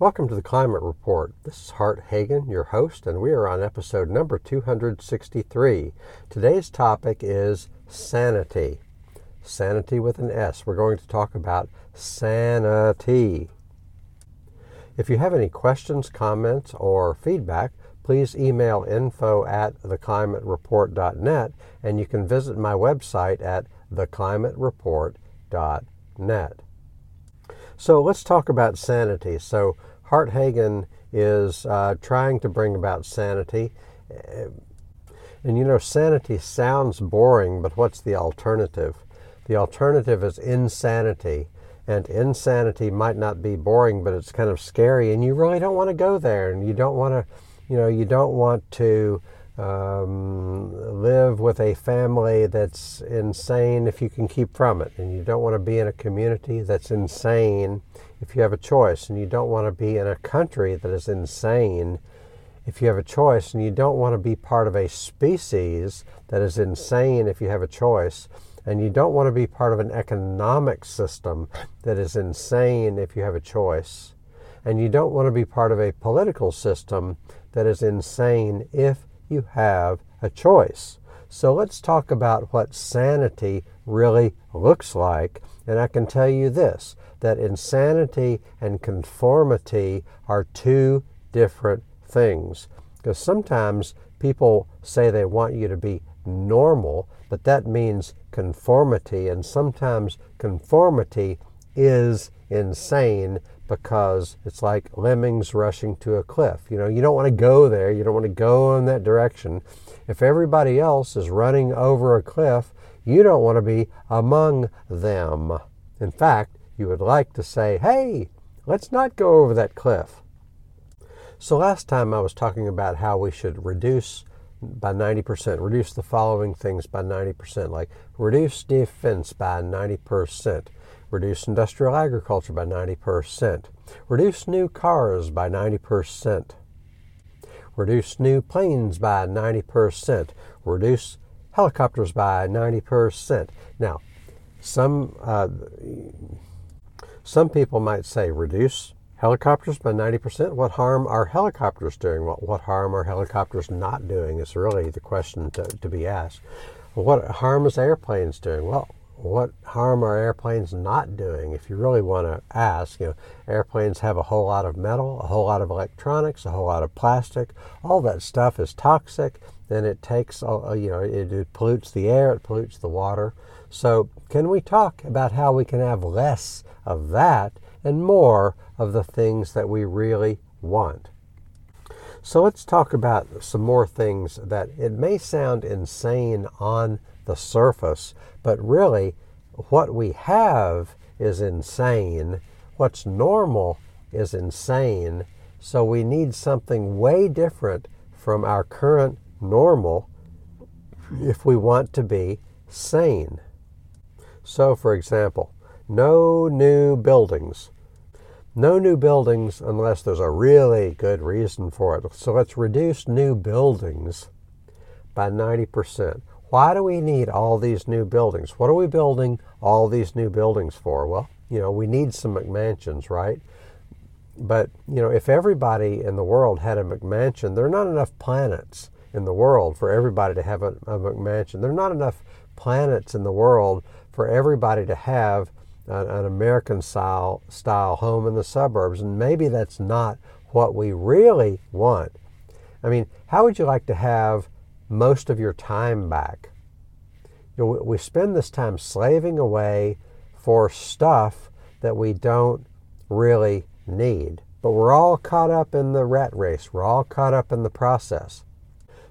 Welcome to the Climate Report. This is Hart Hagen, your host, and we are on episode number 263. Today's topic is sanity. Sanity with an S. We're going to talk about sanity. If you have any questions, comments, or feedback, please email info at theclimatereport.net and you can visit my website at theclimatereport.net. So let's talk about sanity. So Hart Hagen is uh, trying to bring about sanity. And you know, sanity sounds boring, but what's the alternative? The alternative is insanity. And insanity might not be boring, but it's kind of scary, and you really don't want to go there, and you don't want to, you know, you don't want to um, live with a family that's insane if you can keep from it. And you don't want to be in a community that's insane if you have a choice. And you don't want to be in a country that is insane if you have a choice. And you don't want to be part of a species that is insane if you have a choice. And you don't want to be part of an economic system that is insane if you have a choice. And you don't want to be part of a political system that is insane if you have a choice. So let's talk about what sanity really looks like. And I can tell you this that insanity and conformity are two different things. Because sometimes people say they want you to be normal, but that means conformity. And sometimes conformity is insane because it's like lemmings rushing to a cliff. You know, you don't want to go there, you don't want to go in that direction. If everybody else is running over a cliff, you don't want to be among them. In fact, you would like to say, hey, let's not go over that cliff. So last time I was talking about how we should reduce by 90%, reduce the following things by 90%, like reduce defense by 90%, reduce industrial agriculture by 90%, reduce new cars by 90%, reduce new planes by 90%, reduce helicopters by 90%. Now, some, uh, some people might say reduce helicopters by 90%. What harm are helicopters doing? What, what harm are helicopters not doing is really the question to, to be asked. What harm is airplanes doing? Well, what harm are airplanes not doing? If you really want to ask, you know, airplanes have a whole lot of metal, a whole lot of electronics, a whole lot of plastic. All that stuff is toxic. Then it takes, uh, you know, it, it pollutes the air, it pollutes the water. So, can we talk about how we can have less of that and more of the things that we really want? So, let's talk about some more things that it may sound insane on the surface, but really what we have is insane. What's normal is insane. So we need something way different from our current normal if we want to be sane. So, for example, no new buildings. No new buildings unless there's a really good reason for it. So let's reduce new buildings by 90%. Why do we need all these new buildings? What are we building all these new buildings for? Well, you know, we need some McMansions, right? But, you know, if everybody in the world had a McMansion, there are not enough planets in the world for everybody to have a, a McMansion. There are not enough planets in the world for everybody to have an, an American style, style home in the suburbs. And maybe that's not what we really want. I mean, how would you like to have most of your time back. You know, we spend this time slaving away for stuff that we don't really need. But we're all caught up in the rat race. We're all caught up in the process.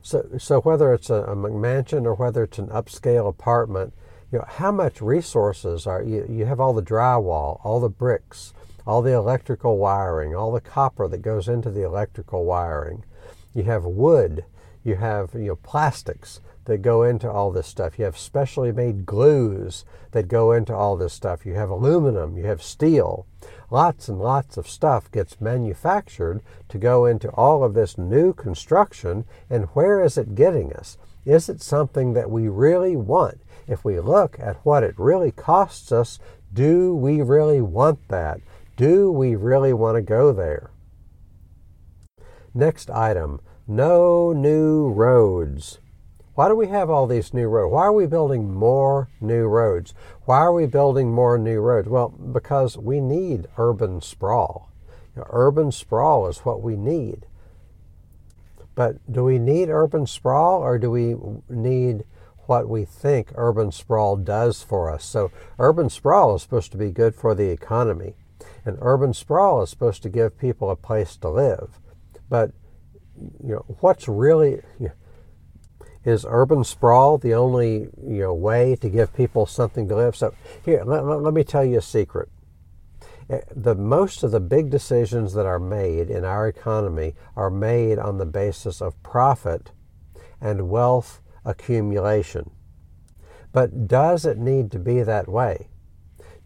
So, so whether it's a, a McMansion or whether it's an upscale apartment, you know, how much resources are you? You have all the drywall, all the bricks, all the electrical wiring, all the copper that goes into the electrical wiring. You have wood you have you know plastics that go into all this stuff. You have specially made glues that go into all this stuff. You have aluminum, you have steel. Lots and lots of stuff gets manufactured to go into all of this new construction. And where is it getting us? Is it something that we really want? If we look at what it really costs us, do we really want that? Do we really want to go there? Next item no new roads. Why do we have all these new roads? Why are we building more new roads? Why are we building more new roads? Well, because we need urban sprawl. You know, urban sprawl is what we need. But do we need urban sprawl or do we need what we think urban sprawl does for us? So, urban sprawl is supposed to be good for the economy, and urban sprawl is supposed to give people a place to live. But you know, what's really is urban sprawl the only you know way to give people something to live? So here, let, let me tell you a secret. Eh, the most of the big decisions that are made in our economy are made on the basis of profit and wealth accumulation. But does it need to be that way?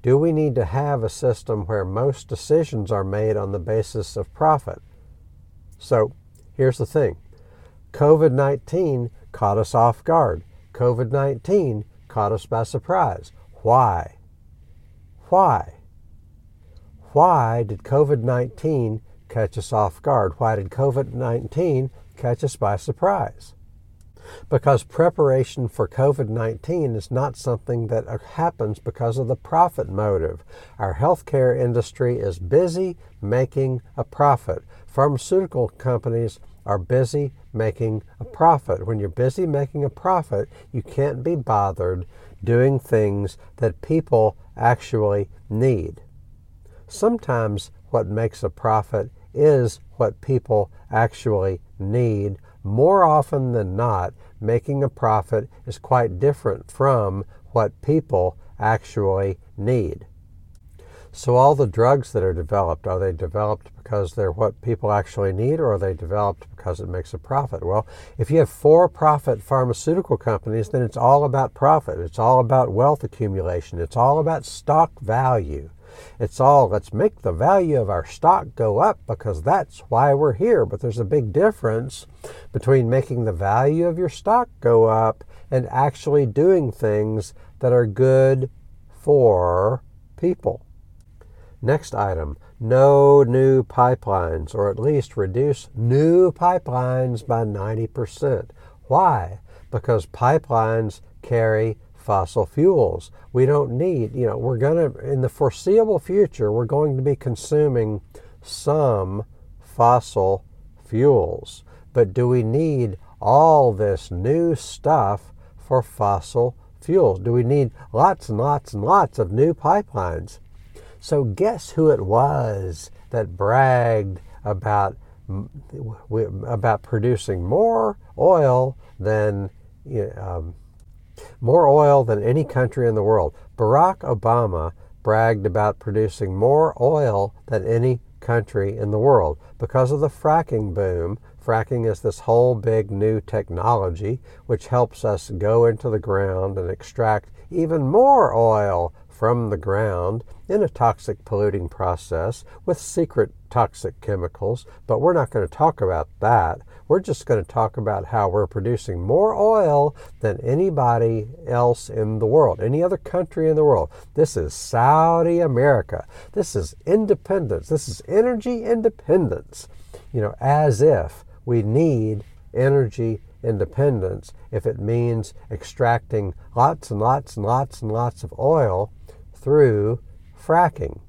Do we need to have a system where most decisions are made on the basis of profit? So here's the thing COVID 19 caught us off guard. COVID 19 caught us by surprise. Why? Why? Why did COVID 19 catch us off guard? Why did COVID 19 catch us by surprise? Because preparation for COVID 19 is not something that happens because of the profit motive. Our healthcare industry is busy making a profit. Pharmaceutical companies are busy making a profit. When you're busy making a profit, you can't be bothered doing things that people actually need. Sometimes what makes a profit is what people actually need. More often than not, making a profit is quite different from what people actually need. So, all the drugs that are developed, are they developed because they're what people actually need, or are they developed because it makes a profit? Well, if you have for profit pharmaceutical companies, then it's all about profit. It's all about wealth accumulation. It's all about stock value. It's all let's make the value of our stock go up because that's why we're here. But there's a big difference between making the value of your stock go up and actually doing things that are good for people. Next item no new pipelines, or at least reduce new pipelines by 90%. Why? Because pipelines carry fossil fuels. We don't need, you know, we're going to, in the foreseeable future, we're going to be consuming some fossil fuels. But do we need all this new stuff for fossil fuels? Do we need lots and lots and lots of new pipelines? So, guess who it was that bragged about, about producing more oil than um, more oil than any country in the world. Barack Obama bragged about producing more oil than any country in the world because of the fracking boom. Fracking is this whole big new technology which helps us go into the ground and extract even more oil from the ground in a toxic polluting process with secret toxic chemicals, but we're not going to talk about that. We're just going to talk about how we're producing more oil than anybody else in the world, any other country in the world. This is Saudi America. This is independence. This is energy independence. You know, as if we need energy independence if it means extracting lots and lots and lots and lots of oil through fracking.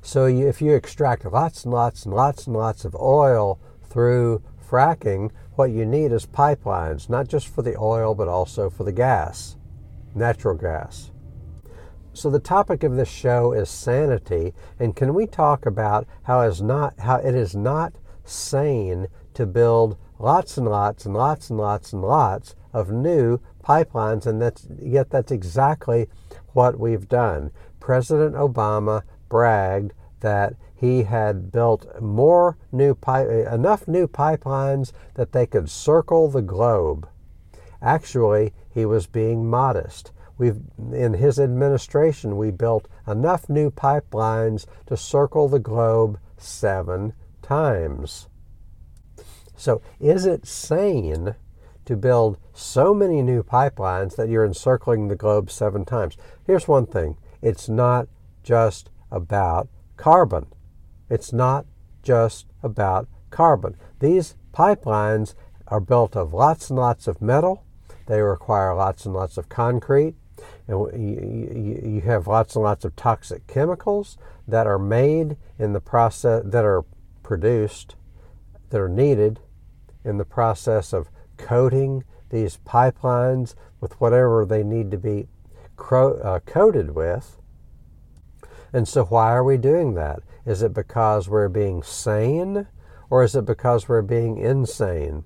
So you, if you extract lots and lots and lots and lots of oil through fracking, what you need is pipelines, not just for the oil, but also for the gas, natural gas. So the topic of this show is sanity, and can we talk about how is not how it is not sane to build lots and lots and lots and lots and lots of new pipelines, and that's yet that's exactly what we've done. President Obama bragged that he had built more new pipe, enough new pipelines that they could circle the globe. Actually, he was being modest. We've, in his administration, we built enough new pipelines to circle the globe seven times. So, is it sane to build so many new pipelines that you're encircling the globe seven times. Here's one thing it's not just about carbon. It's not just about carbon. These pipelines are built of lots and lots of metal. They require lots and lots of concrete. And you have lots and lots of toxic chemicals that are made in the process, that are produced, that are needed in the process of coating these pipelines with whatever they need to be uh, coated with. And so, why are we doing that? Is it because we're being sane or is it because we're being insane?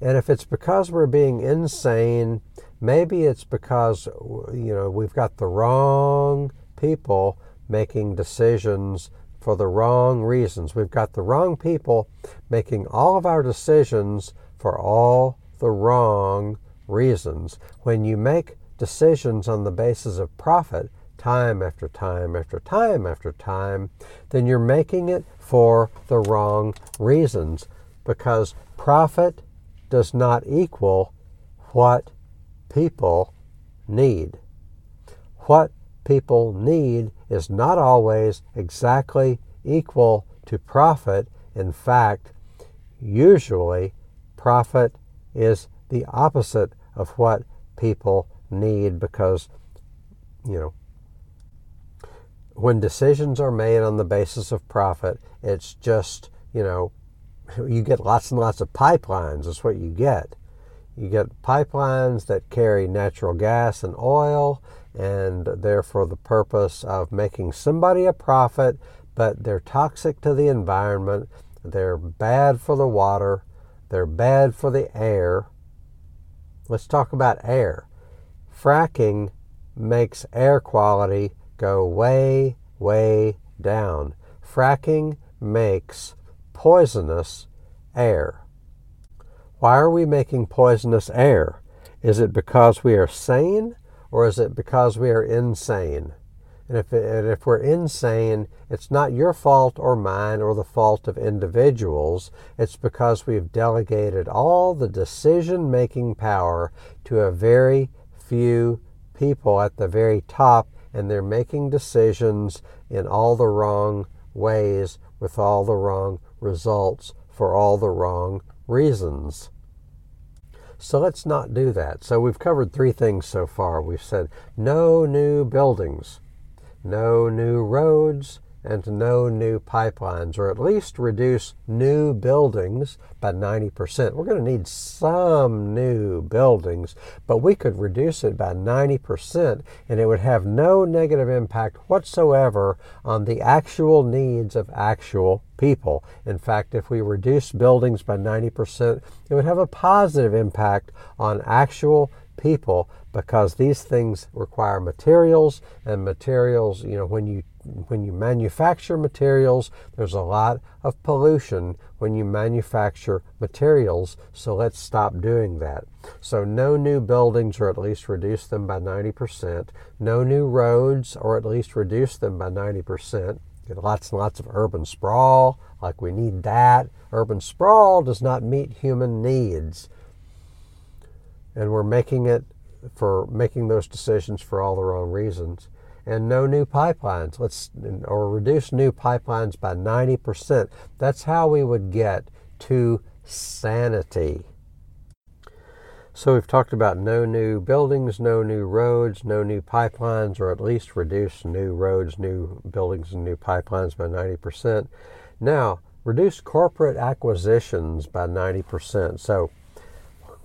And if it's because we're being insane, maybe it's because you know we've got the wrong people making decisions for the wrong reasons. We've got the wrong people making all of our decisions for all the wrong reasons. When you make decisions on the basis of profit, time after time after time after time, then you're making it for the wrong reasons because profit does not equal what people need. What people need is not always exactly equal to profit. In fact, usually profit is the opposite of what people need because, you know, when decisions are made on the basis of profit, it's just, you know, you get lots and lots of pipelines, is what you get. You get pipelines that carry natural gas and oil, and they're for the purpose of making somebody a profit, but they're toxic to the environment, they're bad for the water, they're bad for the air. Let's talk about air. Fracking makes air quality go way, way down. Fracking makes poisonous air. Why are we making poisonous air? Is it because we are sane or is it because we are insane? And if, and if we're insane, it's not your fault or mine or the fault of individuals. It's because we've delegated all the decision making power to a very few people at the very top, and they're making decisions in all the wrong ways with all the wrong results for all the wrong reasons. So let's not do that. So we've covered three things so far. We've said no new buildings no new roads, and no new pipelines, or at least reduce new buildings by 90%. We're going to need some new buildings, but we could reduce it by 90%, and it would have no negative impact whatsoever on the actual needs of actual people. In fact, if we reduce buildings by 90%, it would have a positive impact on actual people because these things require materials and materials you know when you when you manufacture materials there's a lot of pollution when you manufacture materials so let's stop doing that. So no new buildings or at least reduce them by 90% no new roads or at least reduce them by 90% Get lots and lots of urban sprawl like we need that. Urban sprawl does not meet human needs and we're making it for making those decisions for all the wrong reasons. And no new pipelines. Let's or reduce new pipelines by 90%. That's how we would get to sanity. So we've talked about no new buildings, no new roads, no new pipelines, or at least reduce new roads, new buildings, and new pipelines by 90%. Now, reduce corporate acquisitions by 90%. So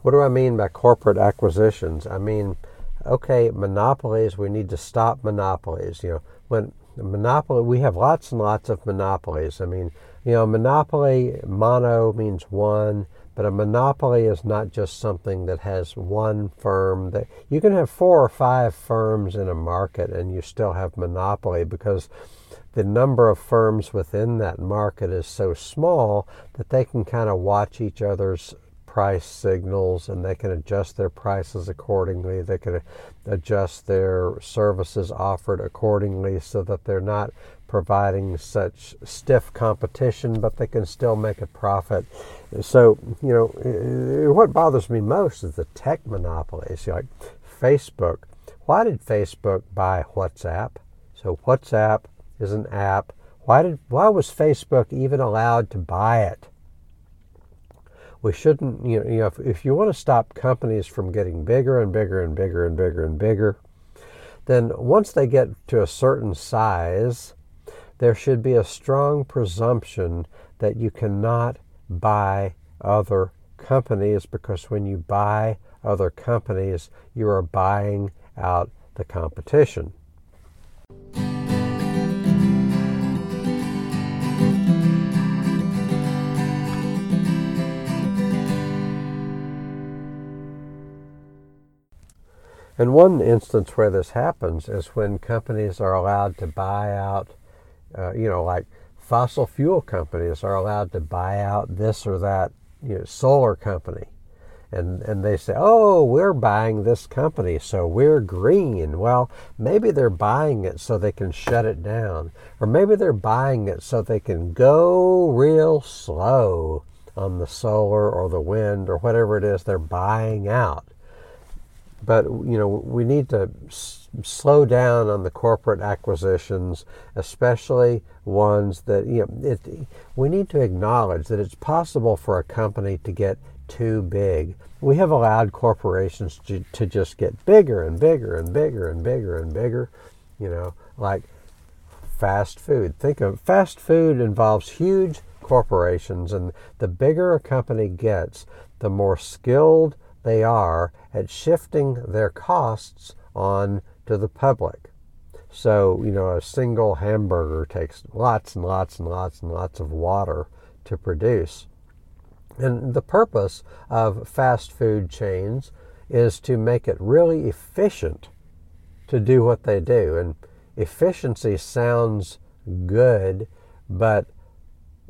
what do I mean by corporate acquisitions? I mean, okay, monopolies, we need to stop monopolies. You know, when monopoly, we have lots and lots of monopolies. I mean, you know, monopoly, mono means one, but a monopoly is not just something that has one firm. That you can have four or five firms in a market and you still have monopoly because the number of firms within that market is so small that they can kind of watch each other's price signals and they can adjust their prices accordingly. They can adjust their services offered accordingly so that they're not providing such stiff competition, but they can still make a profit. So, you know, what bothers me most is the tech monopolies, like Facebook. Why did Facebook buy WhatsApp? So, WhatsApp is an app Why did why was Facebook even allowed to buy it? We shouldn't, you know, you know if, if you want to stop companies from getting bigger and bigger and bigger and bigger and bigger, then once they get to a certain size, there should be a strong presumption that you cannot buy other companies because when you buy other companies, you are buying out the competition. And one instance where this happens is when companies are allowed to buy out, uh, you know, like fossil fuel companies are allowed to buy out this or that you know, solar company. And, and they say, oh, we're buying this company, so we're green. Well, maybe they're buying it so they can shut it down. Or maybe they're buying it so they can go real slow on the solar or the wind or whatever it is they're buying out but you know we need to s- slow down on the corporate acquisitions, especially ones that you know. It, we need to acknowledge that it's possible for a company to get too big. We have allowed corporations to, to just get bigger and bigger and bigger and bigger and bigger. You know, like fast food. Think of fast food involves huge corporations, and the bigger a company gets, the more skilled they are at shifting their costs on to the public. So, you know, a single hamburger takes lots and lots and lots and lots of water to produce. And the purpose of fast food chains is to make it really efficient to do what they do. And efficiency sounds good, but,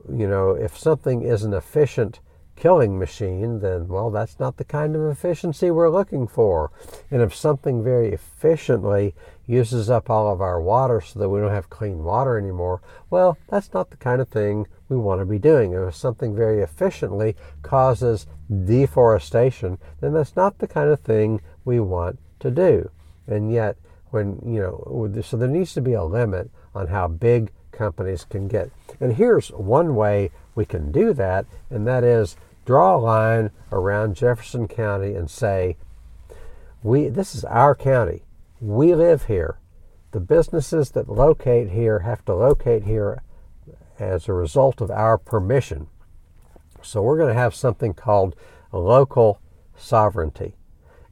you know, if something isn't efficient killing machine, then, well, that's not the kind of efficiency we're looking for. And if something very efficiently uses up all of our water so that we don't have clean water anymore, well, that's not the kind of thing we want to be doing. If something very efficiently causes deforestation, then that's not the kind of thing we want to do. And yet, when, you know, so there needs to be a limit on how big companies can get. And here's one way we can do that, and that is draw a line around Jefferson County and say, we, this is our county. We live here. The businesses that locate here have to locate here as a result of our permission. So we're going to have something called local sovereignty.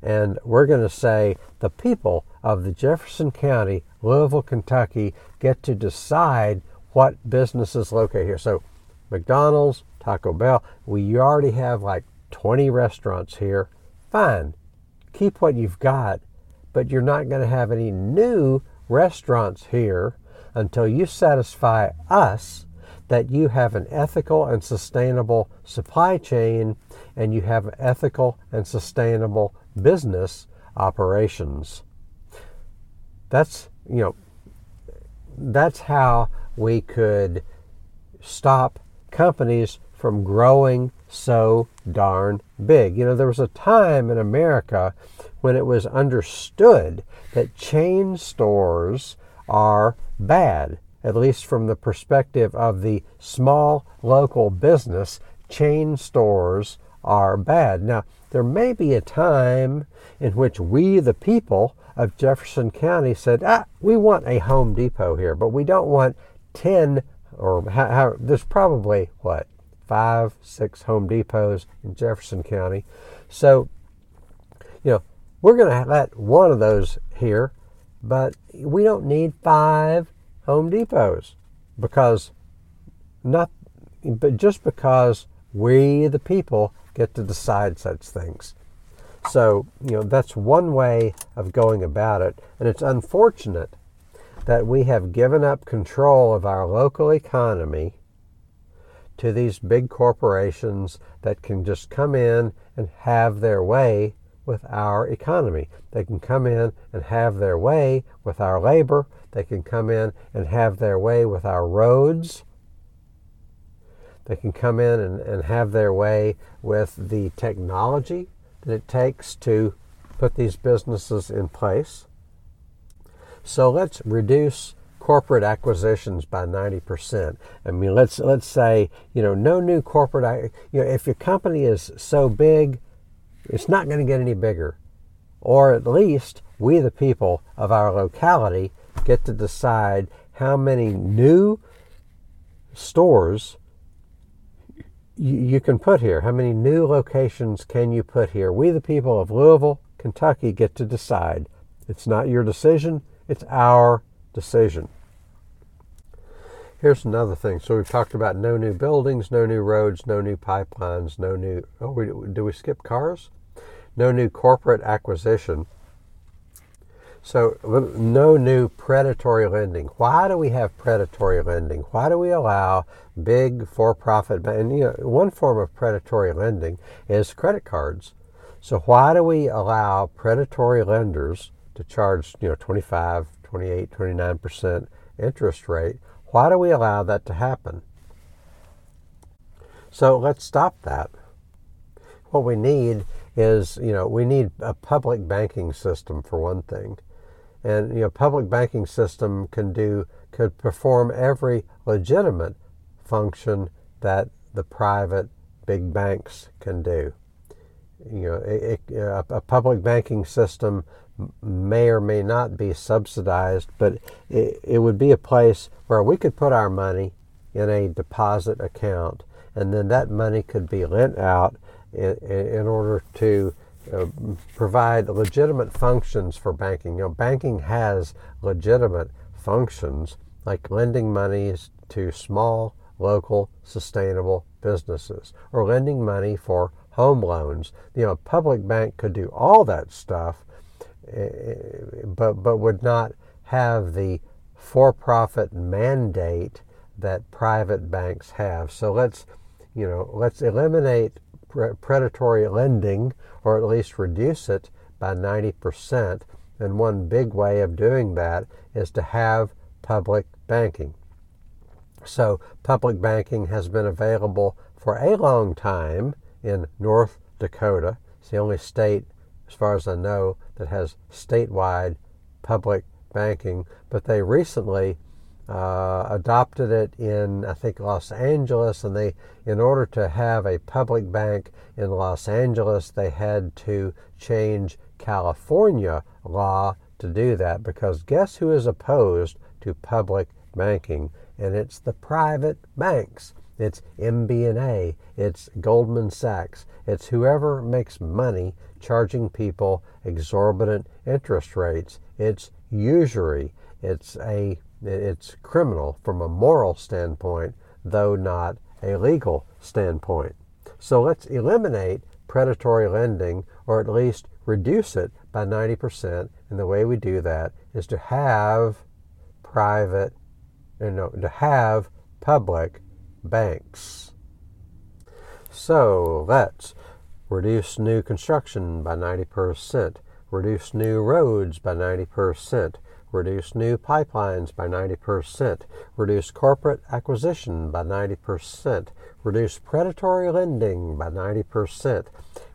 And we're going to say the people of the Jefferson County, Louisville, Kentucky, get to decide what businesses locate here. So McDonald's, Taco Bell. We already have like 20 restaurants here. Fine. Keep what you've got, but you're not going to have any new restaurants here until you satisfy us that you have an ethical and sustainable supply chain and you have ethical and sustainable business operations. That's, you know, that's how we could stop companies from growing so darn big. You know, there was a time in America when it was understood that chain stores are bad, at least from the perspective of the small local business. Chain stores are bad. Now, there may be a time in which we, the people of Jefferson County, said, ah, we want a Home Depot here, but we don't want 10 or how, how there's probably what five, six Home Depots in Jefferson County. So, you know, we're going to let one of those here, but we don't need five Home Depots because not, but just because we, the people, get to decide such things. So, you know, that's one way of going about it. And it's unfortunate that we have given up control of our local economy to these big corporations that can just come in and have their way with our economy. They can come in and have their way with our labor. They can come in and have their way with our roads. They can come in and, and have their way with the technology that it takes to put these businesses in place. So let's reduce corporate acquisitions by 90%. I mean, let's let's say, you know, no new corporate you know, if your company is so big, it's not going to get any bigger. Or at least we the people of our locality get to decide how many new stores you, can put here. How many new locations can you put here? We the people of Louisville, Kentucky get to decide. It's not your decision, it's our decision. Here's another thing. So we've talked about no new buildings, no new roads, no new pipelines, no new. Oh, we, do we skip cars? No new corporate acquisition. So no new predatory lending. Why do we have predatory lending? Why do we allow big for-profit and you know, one form of predatory lending is credit cards. So why do we allow predatory lenders to charge, you know, 25, 28, 29% interest rate. Why do we allow that to happen? So let's stop that. What we need is, you know, we need a public banking system for one thing. And, you know, public banking system can do, could perform every legitimate function that the private big banks can do. You know, it, a public banking system may or may not be subsidized, but it, it would be a place where we could put our money in a deposit account, and then that money could be lent out in, in order to uh, provide legitimate functions for banking. You know, banking has legitimate functions like lending monies to small, local, sustainable businesses or lending money for home loans. You know, a public bank could do all that stuff Eh, but but would not have the for-profit mandate that private banks have. So let's you know let's eliminate predatory lending or at least reduce it by 90%. And one big way of doing that is to have public banking. So public banking has been available for a long time in North Dakota. It's the only state as far as I know, that has statewide public banking, but they recently uh, adopted it in I think Los Angeles, and they, in order to have a public bank in Los Angeles, they had to change California law to do that because guess who is opposed to public banking? And it's the private banks. It's MBNA, it's Goldman Sachs, it's whoever makes money charging people exorbitant interest rates. It's usury. It's a it's criminal from a moral standpoint, though not a legal standpoint. So let's eliminate predatory lending or at least reduce it by 90%. And the way we do that is to have private, you know, to have public banks. So let's reduce new construction by 90%, reduce new roads by 90%, reduce new pipelines by 90%, reduce corporate acquisition by 90%, reduce predatory lending by 90%,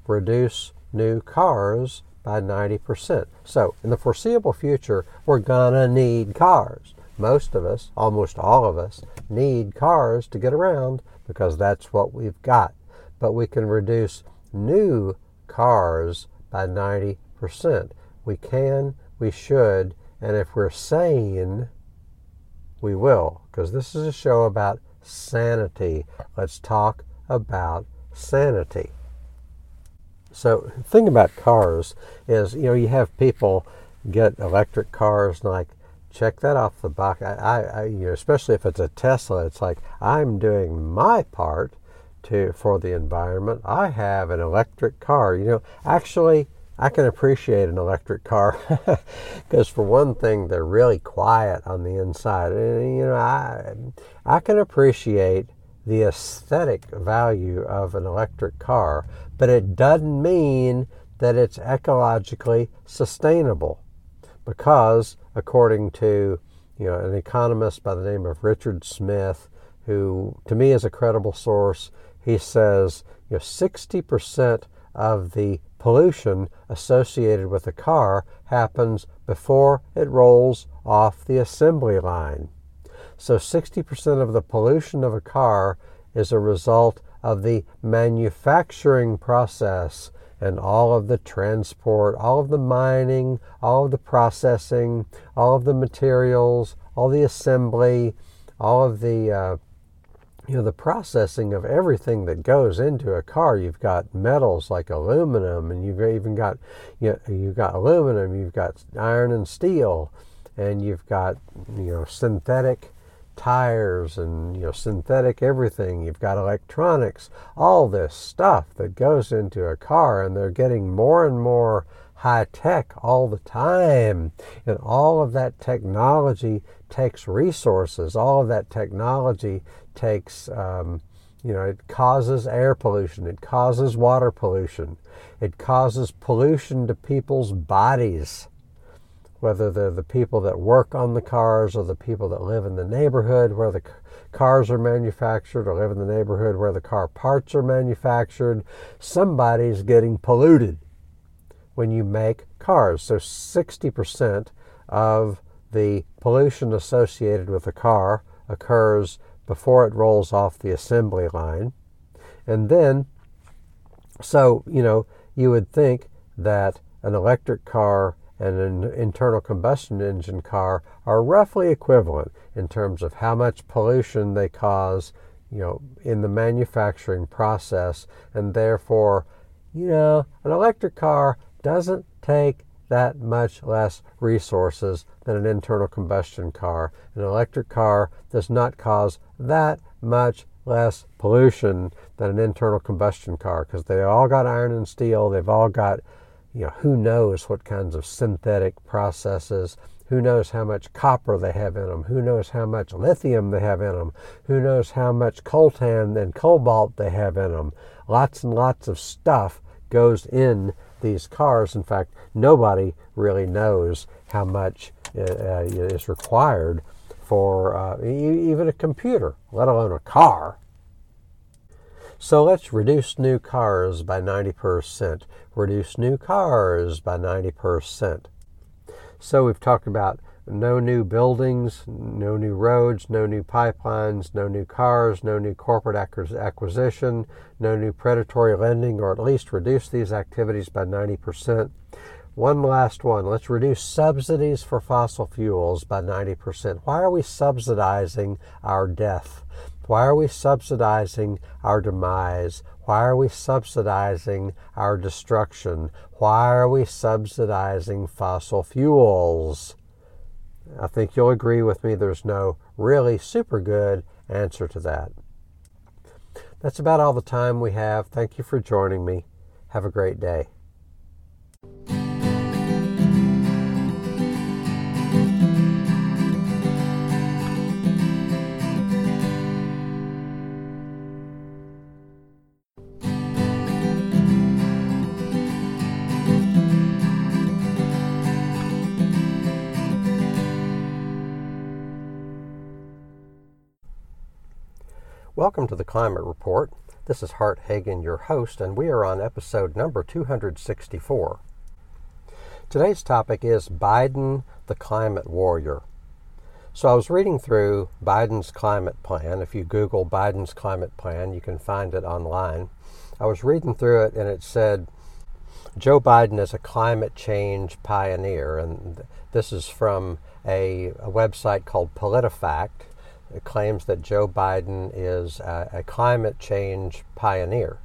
reduce new cars by 90%. So, in the foreseeable future, we're gonna need cars most of us, almost all of us, need cars to get around because that's what we've got. But we can reduce new cars by 90%. We can, we should, and if we're sane, we will, because this is a show about sanity. Let's talk about sanity. So, the thing about cars is, you know, you have people get electric cars and like, check that off the box. I, I, you know, especially if it's a Tesla, it's like I'm doing my part to for the environment. I have an electric car. You know, actually, I can appreciate an electric car because, for one thing, they're really quiet on the inside. And, you know, I I can appreciate the aesthetic value of an electric car, but it doesn't mean that it's ecologically sustainable because, according to you know, an economist by the name of Richard Smith, who to me is a credible source, he says you know, 60% of the pollution associated with a car happens before it rolls off the assembly line. So 60% of the pollution of a car is a result of the manufacturing process and all of the transport, all of the mining, all of the processing, all of the materials, all the assembly, all of the uh, you know the processing of everything that goes into a car. You've got metals like aluminum, and you've even got you know, you've got aluminum, you've got iron and steel, and you've got you know synthetic tires and you know synthetic everything you've got electronics all this stuff that goes into a car and they're getting more and more high tech all the time and all of that technology takes resources all of that technology takes um, you know it causes air pollution it causes water pollution it causes pollution to people's bodies whether they're the people that work on the cars or the people that live in the neighborhood where the cars are manufactured or live in the neighborhood where the car parts are manufactured, somebody's getting polluted when you make cars. So 60% of the pollution associated with a car occurs before it rolls off the assembly line. And then, so, you know, you would think that an electric car and an internal combustion engine car are roughly equivalent in terms of how much pollution they cause, you know, in the manufacturing process, and therefore, you know, an electric car doesn't take that much less resources than an internal combustion car. An electric car does not cause that much less pollution than an internal combustion car because they all got iron and steel, they've all got you know, who knows what kinds of synthetic processes, who knows how much copper they have in them, who knows how much lithium they have in them, who knows how much coltan and cobalt they have in them. Lots and lots of stuff goes in these cars. In fact, nobody really knows how much uh, uh is required for uh, even a computer, let alone a car. So let's reduce new cars by 90%. Reduce new cars by 90%. So we've talked about no new buildings, no new roads, no new pipelines, no new cars, no new corporate acquisition, no new predatory lending, or at least reduce these activities by 90%. One last one. Let's reduce subsidies for fossil fuels by 90%. Why are we subsidizing our death? Why are we subsidizing our demise? Why are we subsidizing our destruction? Why are we subsidizing fossil fuels? I think you'll agree with me there's no really super good answer to that. That's about all the time we have. Thank you for joining me. Have a great day. Welcome to the Climate Report. This is Hart Hagen, your host, and we are on episode number 264. Today's topic is Biden, the climate warrior. So I was reading through Biden's climate plan. If you Google Biden's climate plan, you can find it online. I was reading through it, and it said Joe Biden is a climate change pioneer, and this is from a, a website called PolitiFact it claims that Joe Biden is a, a climate change pioneer.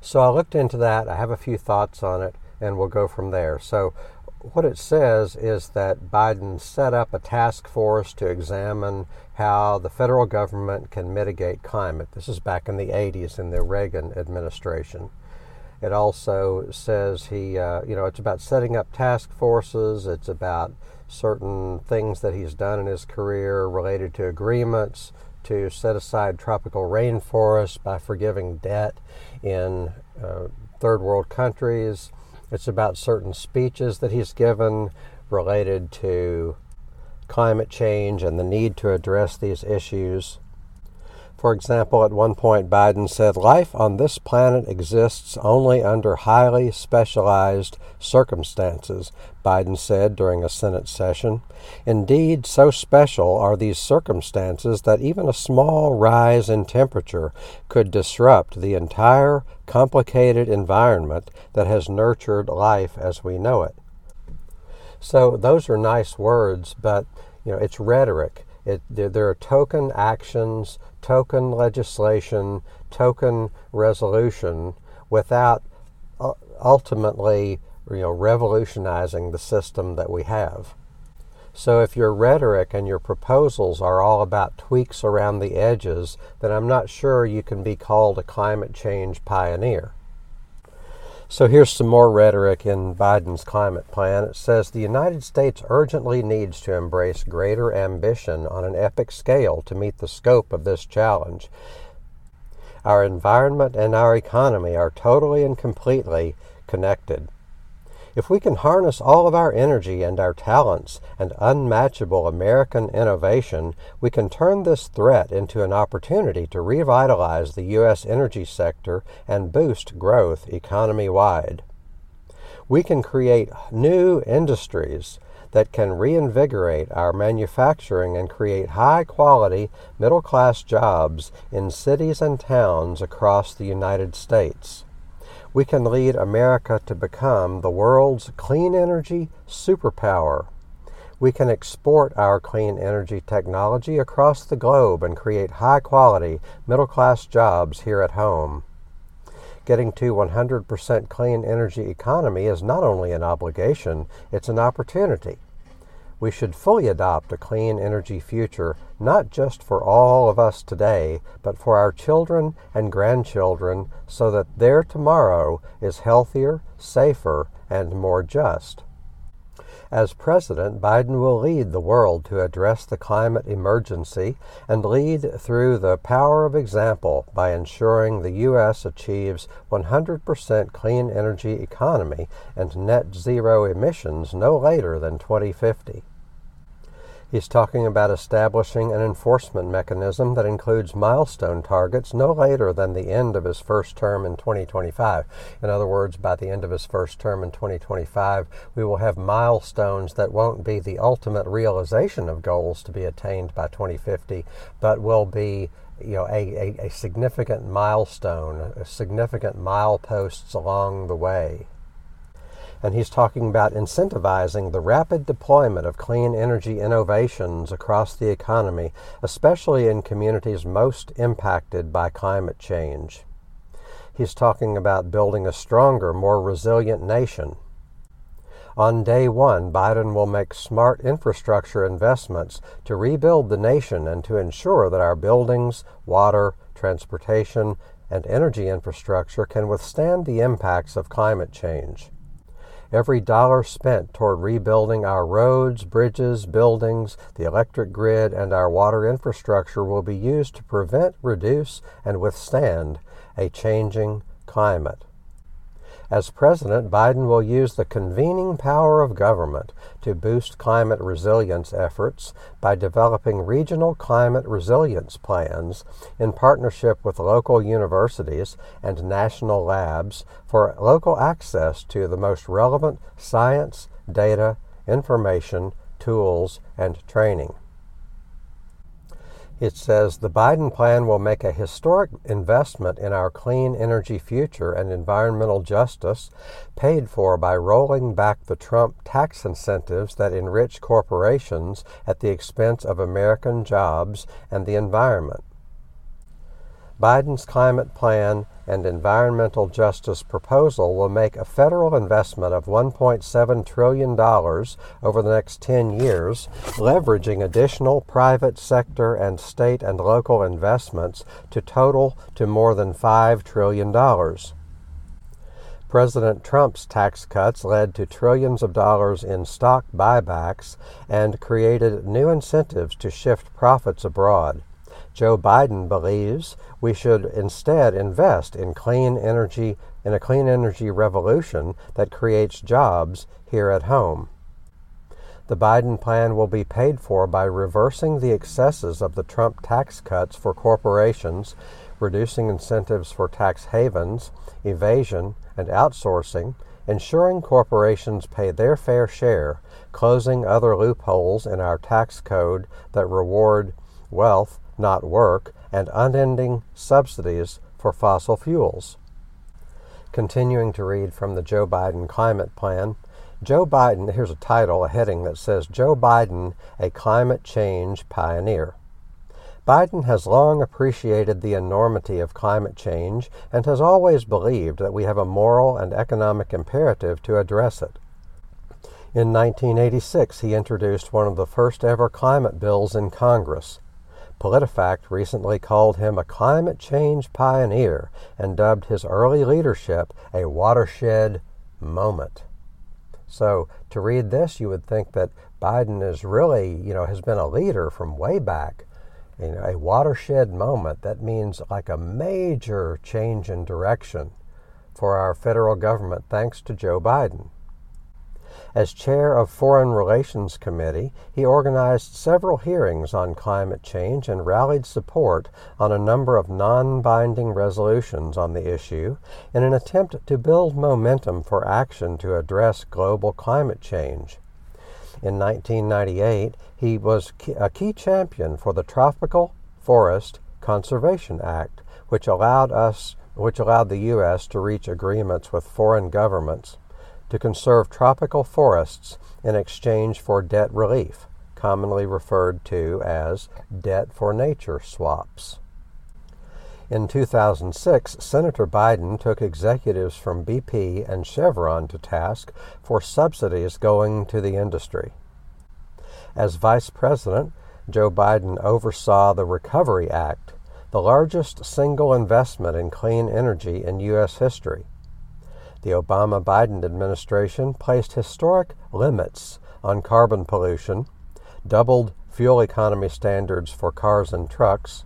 So I looked into that. I have a few thoughts on it, and we'll go from there. So, what it says is that Biden set up a task force to examine how the federal government can mitigate climate. This is back in the 80s in the Reagan administration. It also says he, uh, you know, it's about setting up task forces, it's about certain things that he's done in his career related to agreements to set aside tropical rainforests by forgiving debt in uh, third world countries. It's about certain speeches that he's given related to climate change and the need to address these issues. For example, at one point, Biden said, Life on this planet exists only under highly specialized circumstances, Biden said during a Senate session. Indeed, so special are these circumstances that even a small rise in temperature could disrupt the entire complicated environment that has nurtured life as we know it. So, those are nice words, but you know, it's rhetoric. It, are token actions, token legislation, token resolution without uh, ultimately you know, revolutionizing the system that we have. So if your rhetoric and your proposals are all about tweaks around the edges, then I'm not sure you can be called a climate change pioneer. So here's some more rhetoric in Biden's climate plan. It says the United States urgently needs to embrace greater ambition on an epic scale to meet the scope of this challenge. Our environment and our economy are totally and completely connected. If we can harness all of our energy and our talents and unmatchable American innovation, we can turn this threat into an opportunity to revitalize the U.S. energy sector and boost growth economy wide. We can create new industries that can reinvigorate our manufacturing and create high quality middle class jobs in cities and towns across the United States we can lead America to become the world's clean energy superpower. We can export our clean energy technology across the globe and create high quality, middle class jobs here at home. Getting to 100% clean energy economy is not only an obligation, it's an opportunity we should fully adopt a clean energy future, not just for all of us today, but for our children and grandchildren, so that their tomorrow is healthier, safer, and more just. As president, Biden will lead the world to address the climate emergency and lead through the power of example by ensuring the U.S. achieves 100% clean energy economy and net zero emissions no later than 2050. He's talking about establishing an enforcement mechanism that includes milestone targets no later than the end of his first term in 2025. In other words, by the end of his first term in 2025, we will have milestones that won't be the ultimate realization of goals to be attained by 2050, but will be you know, a, a, a significant milestone, a significant mileposts along the way and he's talking about incentivizing the rapid deployment of clean energy innovations across the economy, especially in communities most impacted by climate change. He's talking about building a stronger, more resilient nation. On day one, Biden will make smart infrastructure investments to rebuild the nation and to ensure that our buildings, water, transportation, and energy infrastructure can withstand the impacts of climate change. Every dollar spent toward rebuilding our roads, bridges, buildings, the electric grid, and our water infrastructure will be used to prevent, reduce, and withstand a changing climate. As president, Biden will use the convening power of government to boost climate resilience efforts by developing regional climate resilience plans in partnership with local universities and national labs for local access to the most relevant science, data, information, tools, and training. It says the Biden plan will make a historic investment in our clean energy future and environmental justice, paid for by rolling back the Trump tax incentives that enrich corporations at the expense of American jobs and the environment. Biden's climate plan and environmental justice proposal will make a federal investment of $1.7 trillion over the next 10 years, leveraging additional private sector and state and local investments to total to more than $5 trillion. President Trump's tax cuts led to trillions of dollars in stock buybacks and created new incentives to shift profits abroad. Joe Biden believes we should instead invest in clean energy in a clean energy revolution that creates jobs here at home. The Biden plan will be paid for by reversing the excesses of the Trump tax cuts for corporations, reducing incentives for tax havens, evasion, and outsourcing, ensuring corporations pay their fair share, closing other loopholes in our tax code that reward wealth, not work, and unending subsidies for fossil fuels. Continuing to read from the Joe Biden climate plan, Joe Biden, here's a title, a heading that says Joe Biden, a climate change pioneer. Biden has long appreciated the enormity of climate change and has always believed that we have a moral and economic imperative to address it. In 1986, he introduced one of the first ever climate bills in Congress. PolitiFact recently called him a climate change pioneer and dubbed his early leadership a watershed moment. So, to read this, you would think that Biden is really, you know, has been a leader from way back you know, a watershed moment. That means like a major change in direction for our federal government, thanks to Joe Biden. As chair of Foreign Relations Committee, he organized several hearings on climate change and rallied support on a number of non-binding resolutions on the issue in an attempt to build momentum for action to address global climate change. In 1998, he was a key champion for the Tropical Forest Conservation Act, which allowed us which allowed the US to reach agreements with foreign governments to conserve tropical forests in exchange for debt relief, commonly referred to as debt for nature swaps. In 2006, Senator Biden took executives from BP and Chevron to task for subsidies going to the industry. As Vice President, Joe Biden oversaw the Recovery Act, the largest single investment in clean energy in U.S. history. The Obama Biden administration placed historic limits on carbon pollution, doubled fuel economy standards for cars and trucks,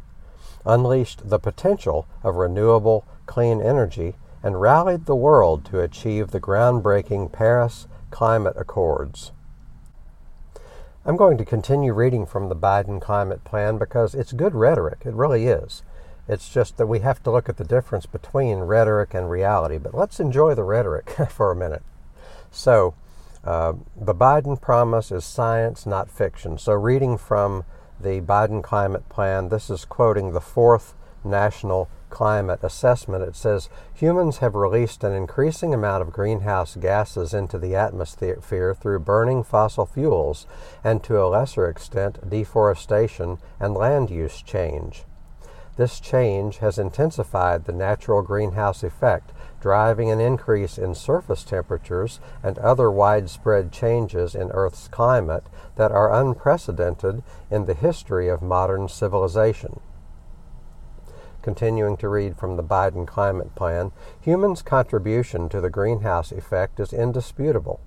unleashed the potential of renewable clean energy, and rallied the world to achieve the groundbreaking Paris Climate Accords. I'm going to continue reading from the Biden climate plan because it's good rhetoric. It really is. It's just that we have to look at the difference between rhetoric and reality. But let's enjoy the rhetoric for a minute. So, uh, the Biden promise is science, not fiction. So, reading from the Biden climate plan. This is quoting the fourth national climate assessment. It says humans have released an increasing amount of greenhouse gases into the atmosphere through burning fossil fuels and to a lesser extent deforestation and land use change. This change has intensified the natural greenhouse effect, driving an increase in surface temperatures and other widespread changes in Earth's climate that are unprecedented in the history of modern civilization. Continuing to read from the Biden Climate Plan, humans' contribution to the greenhouse effect is indisputable.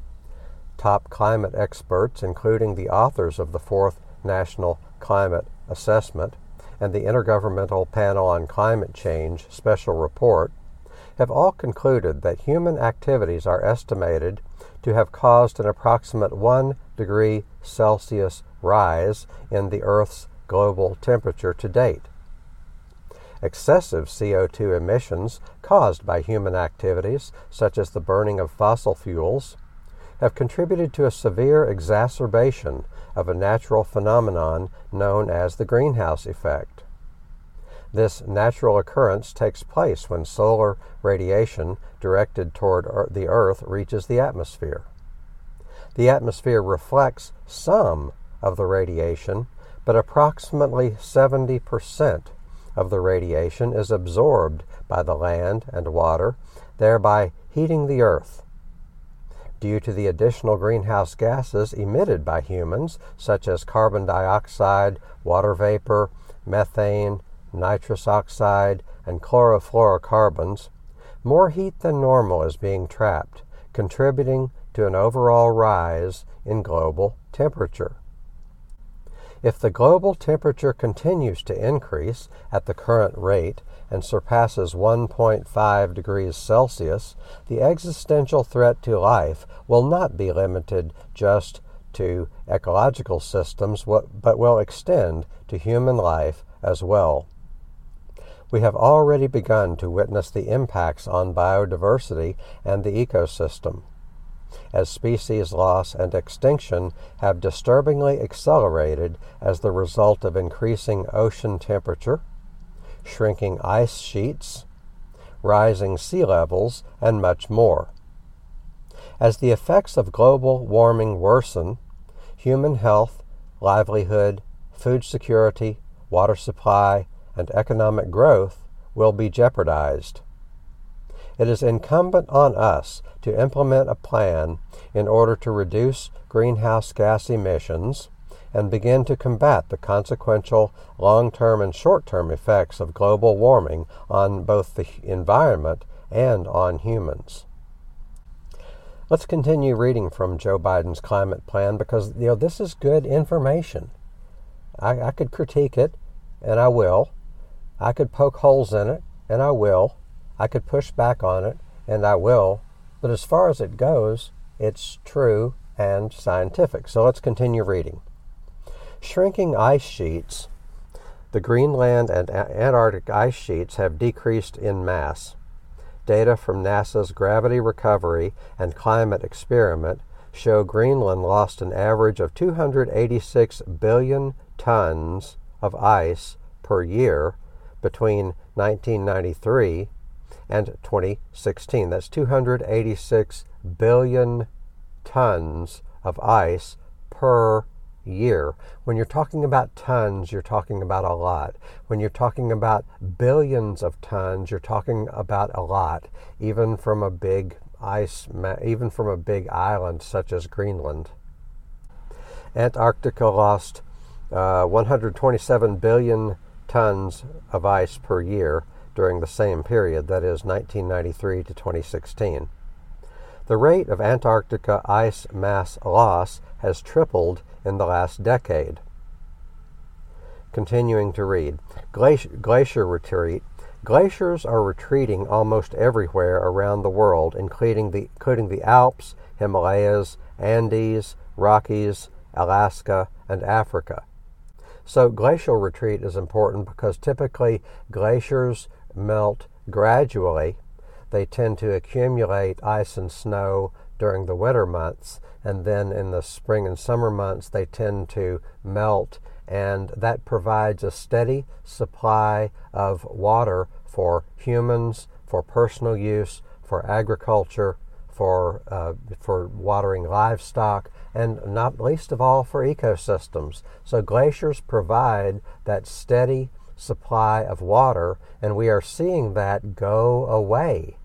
Top climate experts, including the authors of the fourth National Climate Assessment, and the Intergovernmental Panel on Climate Change special report have all concluded that human activities are estimated to have caused an approximate 1 degree Celsius rise in the Earth's global temperature to date. Excessive CO2 emissions caused by human activities, such as the burning of fossil fuels, have contributed to a severe exacerbation of a natural phenomenon known as the greenhouse effect. This natural occurrence takes place when solar radiation directed toward the Earth reaches the atmosphere. The atmosphere reflects some of the radiation, but approximately 70% of the radiation is absorbed by the land and water, thereby heating the Earth due to the additional greenhouse gases emitted by humans, such as carbon dioxide, water vapor, methane, nitrous oxide, and chlorofluorocarbons, more heat than normal is being trapped, contributing to an overall rise in global temperature. If the global temperature continues to increase at the current rate, and surpasses 1.5 degrees Celsius, the existential threat to life will not be limited just to ecological systems, but will extend to human life as well. We have already begun to witness the impacts on biodiversity and the ecosystem, as species loss and extinction have disturbingly accelerated as the result of increasing ocean temperature, shrinking ice sheets, rising sea levels, and much more. As the effects of global warming worsen, human health, livelihood, food security, water supply, and economic growth will be jeopardized. It is incumbent on us to implement a plan in order to reduce greenhouse gas emissions and begin to combat the consequential long term and short term effects of global warming on both the environment and on humans. Let's continue reading from Joe Biden's climate plan because you know this is good information. I, I could critique it, and I will. I could poke holes in it, and I will. I could push back on it, and I will. But as far as it goes, it's true and scientific. So let's continue reading. Shrinking ice sheets. The Greenland and Antarctic ice sheets have decreased in mass data from NASA's Gravity Recovery and Climate Experiment show Greenland lost an average of 286 billion tons of ice per year between 1993 and 2016. That's 286 billion tons of ice per year. When you're talking about tons, you're talking about a lot. When you're talking about billions of tons, you're talking about a lot, even from a big ice, even from a big island such as Greenland. Antarctica lost uh, 127 billion tons of ice per year during the same period, that is 1993 to 2016. The rate of Antarctica ice mass loss has tripled in the last decade. Continuing to read Glacier, retreat. Glaciers are retreating almost everywhere around the world, including the, including the Alps, Himalayas, Andes, Rockies, Alaska, and Africa. So, glacial retreat is important because typically glaciers melt gradually they tend to accumulate ice and snow during the winter months, and then in the spring and summer months, they tend to melt, and that provides a steady supply of water for humans, for personal use, for agriculture, for, uh, for watering livestock, and not least of all for ecosystems. So glaciers provide that steady supply of water, and we are seeing that go away.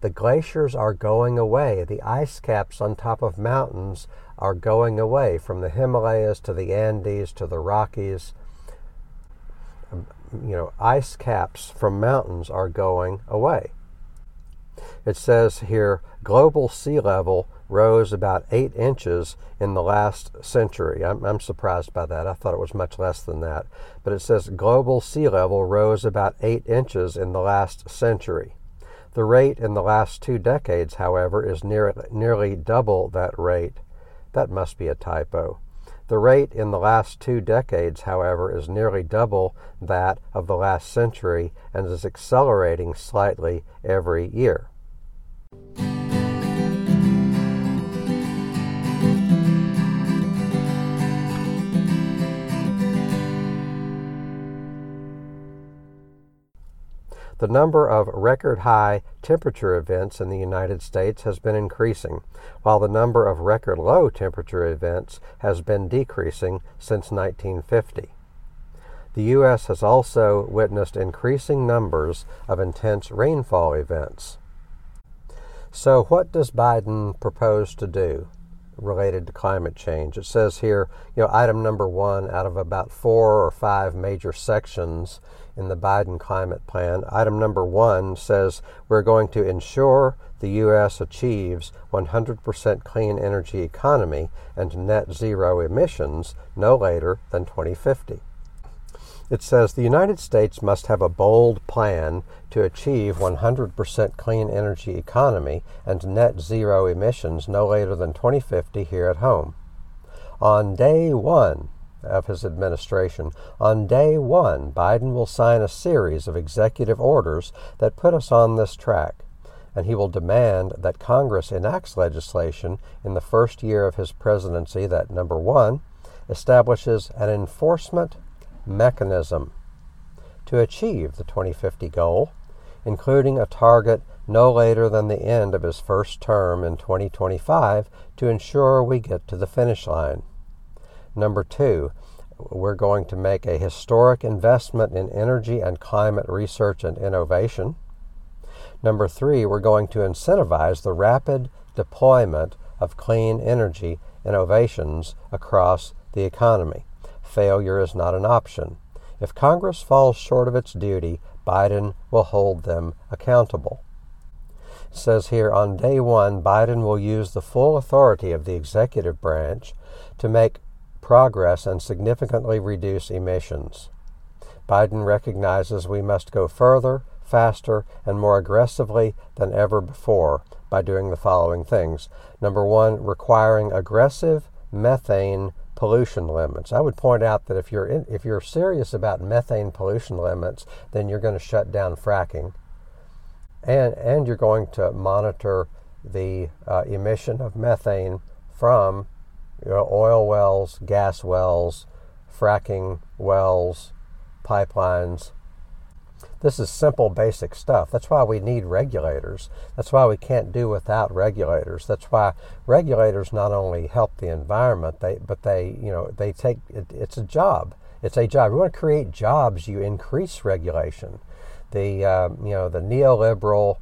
The glaciers are going away. The ice caps on top of mountains are going away from the Himalayas to the Andes to the Rockies. Um, you know, ice caps from mountains are going away. It says here global sea level rose about eight inches in the last century. I'm, I'm, surprised by that. I thought it was much less than that. But it says global sea level rose about eight inches in the last century. The rate in the last two decades, however, is near, nearly double that rate. That must be a typo. The rate in the last two decades, however, is nearly double that of the last century and is accelerating slightly every year. The number of record high temperature events in the United States has been increasing, while the number of record low temperature events has been decreasing since 1950. The U.S. has also witnessed increasing numbers of intense rainfall events. So, what does Biden propose to do related to climate change? It says here, you know, item number one out of about four or five major sections in the Biden climate plan. Item number one says we're going to ensure the U.S. achieves 100% clean energy economy and net zero emissions no later than 2050. It says the United States must have a bold plan to achieve 100% clean energy economy and net zero emissions no later than 2050 here at home. On day one of his administration, on day one, Biden will sign a series of executive orders that put us on this track and he will demand that Congress enacts legislation in the first year of his presidency that, number one, establishes an enforcement mechanism to achieve the 2050 goal, including a target no later than the end of his first term in 2025 to ensure we get to the finish line. Number two, we're going to make a historic investment in energy and climate research and innovation. Number three, we're going to incentivize the rapid deployment of clean energy innovations across the economy. Failure is not an option. If Congress falls short of its duty, Biden will hold them accountable. It says here on day one, Biden will use the full authority of the executive branch to make progress and significantly reduce emissions. Biden recognizes we must go further, faster, and more aggressively than ever before by doing the following things. Number one, requiring aggressive methane pollution limits. I would point out that if you're in, if you're serious about methane pollution limits, then you're going to shut down fracking, and and you're going to monitor the uh, emission of methane from you know, oil wells, gas wells, fracking wells, pipelines, this is simple, basic stuff. That's why we need regulators. That's why we can't do without regulators. That's why regulators not only help the environment, they but they you know they take it, it's a job. It's a job. You want to create jobs, you increase regulation. The uh, you know the neoliberal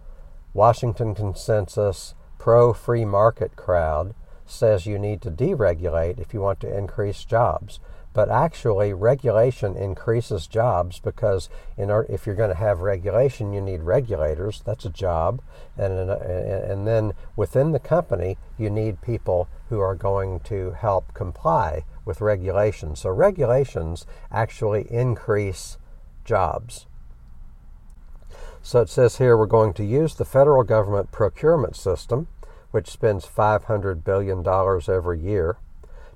Washington consensus pro free market crowd says you need to deregulate if you want to increase jobs. But actually regulation increases jobs because in if you're going to have regulation you need regulators that's a job. And, and then within the company you need people who are going to help comply with regulations. So regulations actually increase jobs. So it says here we're going to use the federal government procurement system which spends $500 billion every year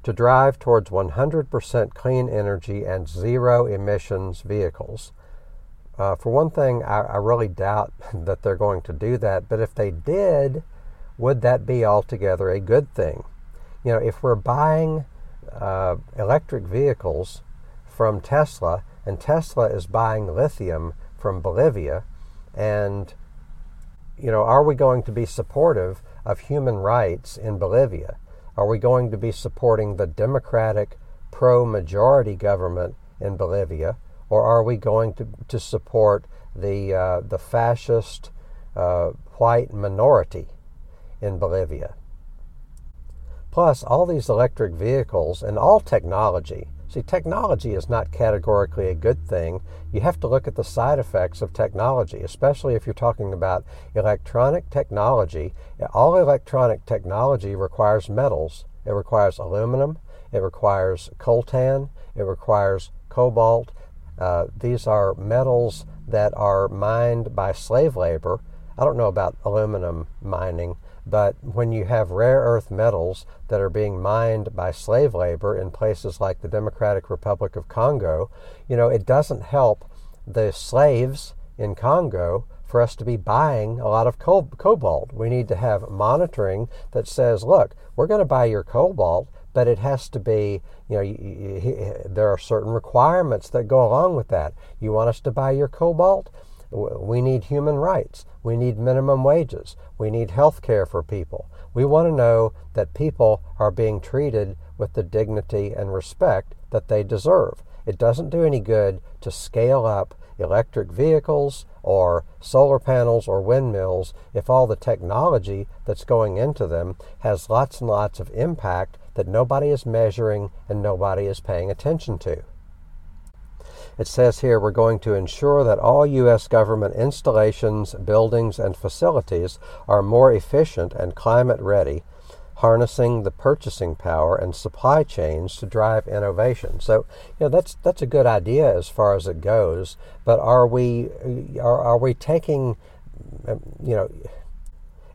to drive towards 100% clean energy and zero emissions vehicles. Uh, for one thing, I, I, really doubt that they're going to do that, but if they did, would that be altogether a good thing? You know, if we're buying uh, electric vehicles from Tesla and Tesla is buying lithium from Bolivia, and you know, are we going to be supportive of human rights in Bolivia? Are we going to be supporting the democratic pro majority government in Bolivia, or are we going to, to support the, uh, the fascist uh, white minority in Bolivia? Plus, all these electric vehicles and all technology See, technology is not categorically a good thing. You have to look at the side effects of technology, especially if you're talking about electronic technology. All electronic technology requires metals. It requires aluminum, it requires coltan, it requires cobalt. Uh, these are metals that are mined by slave labor. I don't know about aluminum mining, but when you have rare earth metals that are being mined by slave labor in places like the Democratic Republic of Congo, you know, it doesn't help the slaves in Congo for us to be buying a lot of cobalt. We need to have monitoring that says, look, we're going to buy your cobalt, but it has to be, you know, you, you, there are certain requirements that go along with that. You want us to buy your cobalt? We need human rights. We need minimum wages. We need health care for people. We want to know that people are being treated with the dignity and respect that they deserve. It doesn't do any good to scale up electric vehicles or solar panels or windmills if all the technology that's going into them has lots and lots of impact that nobody is measuring and nobody is paying attention to. It says here we're going to ensure that all U.S. government installations, buildings, and facilities are more efficient and climate ready, harnessing the purchasing power and supply chains to drive innovation. So, you know, that's that's a good idea as far as it goes. But are we are, are we taking, you know,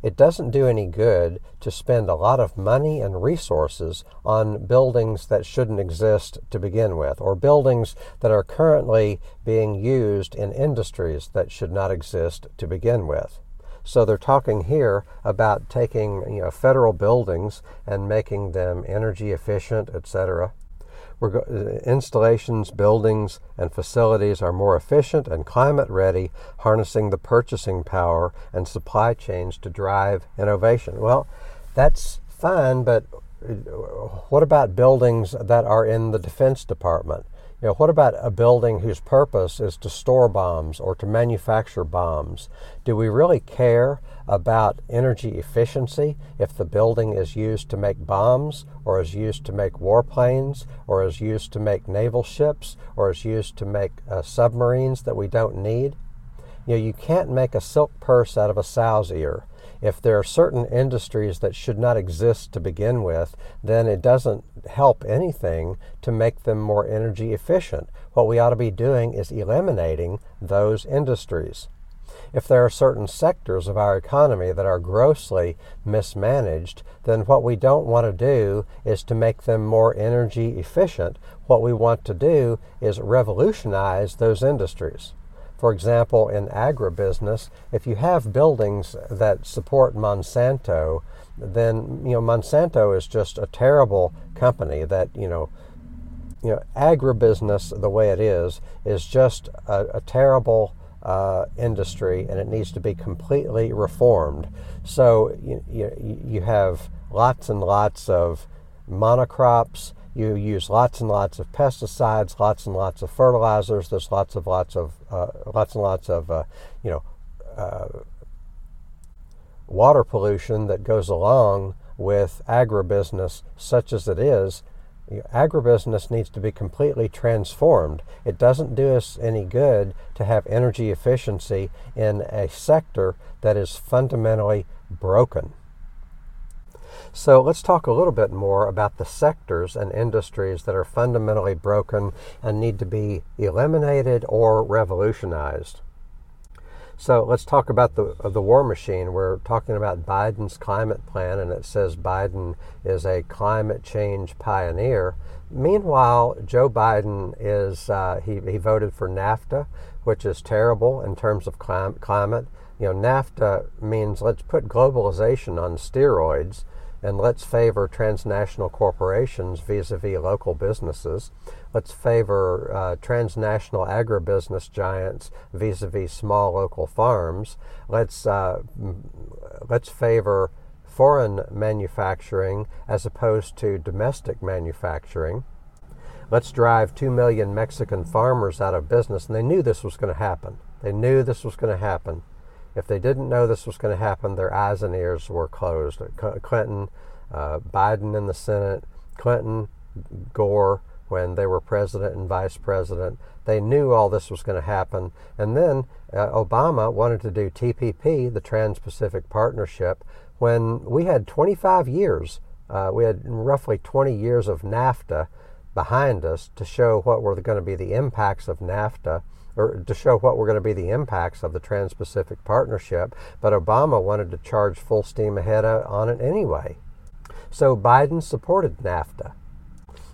it doesn't do any good to spend a lot of money and resources on buildings that shouldn't exist to begin with, or buildings that are currently being used in industries that should not exist to begin with. So they're talking here about taking you know, federal buildings and making them energy efficient, etc. Installations, buildings, and facilities are more efficient and climate ready, harnessing the purchasing power and supply chains to drive innovation. Well, that's fine, but uh, what about buildings that are in the Defense Department? You know, what about a building whose purpose is to store bombs or to manufacture bombs? Do we really care about energy efficiency if the building is used to make bombs or is used to make warplanes or is used to make naval ships or is used to make uh, submarines that we don't need? You know, you can't make a silk purse out of a sow's ear if there are certain industries that should not exist to begin with, then it doesn't help anything to make them more energy efficient. What we ought to be doing is eliminating those industries. If there are certain sectors of our economy that are grossly mismanaged, then what we don't want to do is to make them more energy efficient. What we want to do is revolutionize those industries. For example, in agribusiness, if you have buildings that support Monsanto, then you know Monsanto is just a terrible company that you know you know agribusiness the way it is is just a, a terrible uh, industry and it needs to be completely reformed. So you, you, you have lots and lots of monocrops you use lots and lots of pesticides, lots and lots of fertilizers. There's lots of lots of uh, lots and lots of uh, you know uh, water pollution that goes along with agribusiness, such as it is. Agribusiness needs to be completely transformed. It doesn't do us any good to have energy efficiency in a sector that is fundamentally broken. So let's talk a little bit more about the sectors and industries that are fundamentally broken and need to be eliminated or revolutionized. So let's talk about the the war machine. We're talking about Biden's climate plan, and it says Biden is a climate change pioneer. Meanwhile, Joe Biden is uh, he he voted for NAFTA, which is terrible in terms of clim- climate. You know, NAFTA means let's put globalization on steroids and let's favor transnational corporations vis a vis local businesses. Let's favor uh, transnational agribusiness giants vis a vis small local farms. Let's, uh, let's favor foreign manufacturing as opposed to domestic manufacturing. Let's drive 2 million Mexican farmers out of business. And they knew this was going to happen. They knew this was going to happen. If they didn't know this was going to happen, their eyes and ears were closed. Clinton, uh, Biden in the Senate, Clinton, Gore, when they were president and vice president, they knew all this was going to happen. And then uh, Obama wanted to do TPP, the Trans Pacific Partnership, when we had 25 years, uh, we had roughly 20 years of NAFTA behind us to show what were going to be the impacts of NAFTA or to show what were going to be the impacts of the Trans Pacific Partnership, but Obama wanted to charge full steam ahead on it anyway. So Biden supported NAFTA.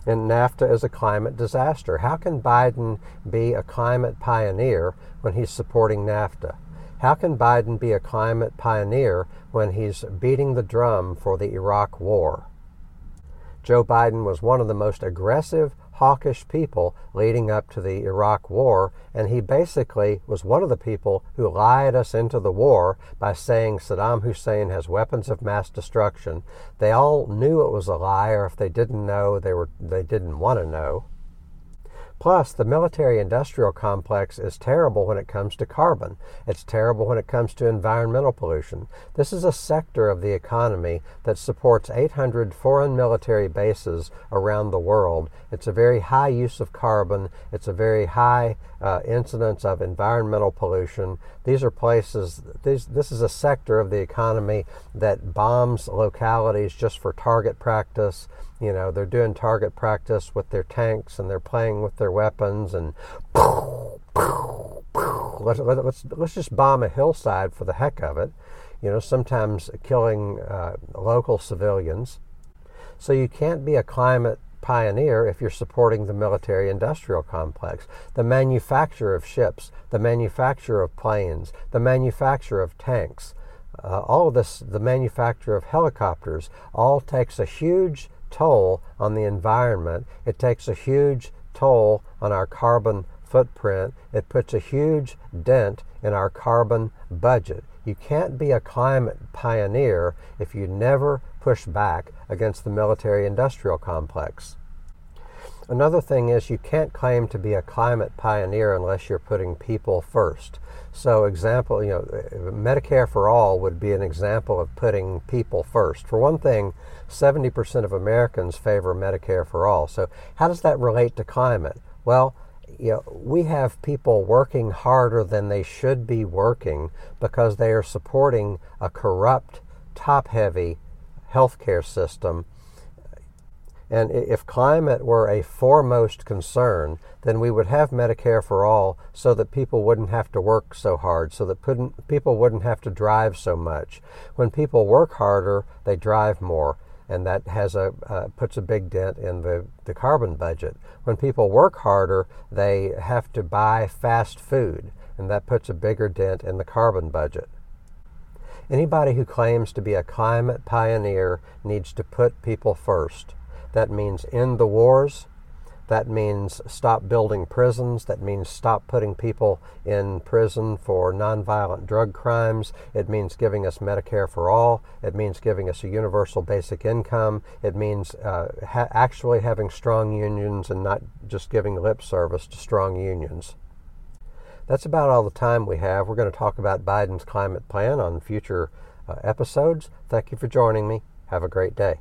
And NAFTA is a climate disaster. How can Biden be a climate pioneer when he's supporting NAFTA? How can Biden be a climate pioneer when he's beating the drum for the Iraq War? Joe Biden was one of the most aggressive hawkish people leading up to the Iraq War, and he basically was one of the people who lied us into the war by saying Saddam Hussein has weapons of mass destruction. They all knew it was a lie, or if they didn't know, they were they didn't want to know. Plus, the military industrial complex is terrible when it comes to carbon. It's terrible when it comes to environmental pollution. This is a sector of the economy that supports 800 foreign military bases around the world. It's a very high use of carbon. It's a very high uh, incidence of environmental pollution. These are places, these, this is a sector of the economy that bombs localities just for target practice. You know, they're doing target practice with their tanks and they're playing with their weapons and let's, let's, let's just bomb a hillside for the heck of it. you know, sometimes killing uh, local civilians. So you can't be a climate pioneer if you're supporting the military industrial complex, the manufacture of ships, the manufacture of planes, the manufacture of tanks. Uh, all of this, the manufacture of helicopters, all takes a huge toll on the environment. It takes a huge toll on our carbon footprint. It puts a huge dent in our carbon budget. You can't be a climate pioneer if you never push back against the military industrial complex. Another thing is you can't claim to be a climate pioneer unless you're putting people first. So, example, you know, Medicare for all would be an example of putting people first. For one thing, 70% of Americans favor Medicare for all. So, how does that relate to climate? Well, you know, we have people working harder than they should be working because they are supporting a corrupt, top heavy healthcare system. And if climate were a foremost concern, then we would have Medicare for all so that people wouldn't have to work so hard, so that people wouldn't have to drive so much. When people work harder, they drive more and that has a uh, puts a big dent in the, the carbon budget. When people work harder, they have to buy fast food, and that puts a bigger dent in the carbon budget. Anybody who claims to be a climate pioneer needs to put people first. That means end the wars, that means stop building prisons. That means stop putting people in prison for nonviolent drug crimes. It means giving us Medicare for all. It means giving us a universal basic income. It means uh, ha- actually having strong unions and not just giving lip service to strong unions. That's about all the time we have. We're going to talk about Biden's climate plan on future uh, episodes. Thank you for joining me. Have a great day.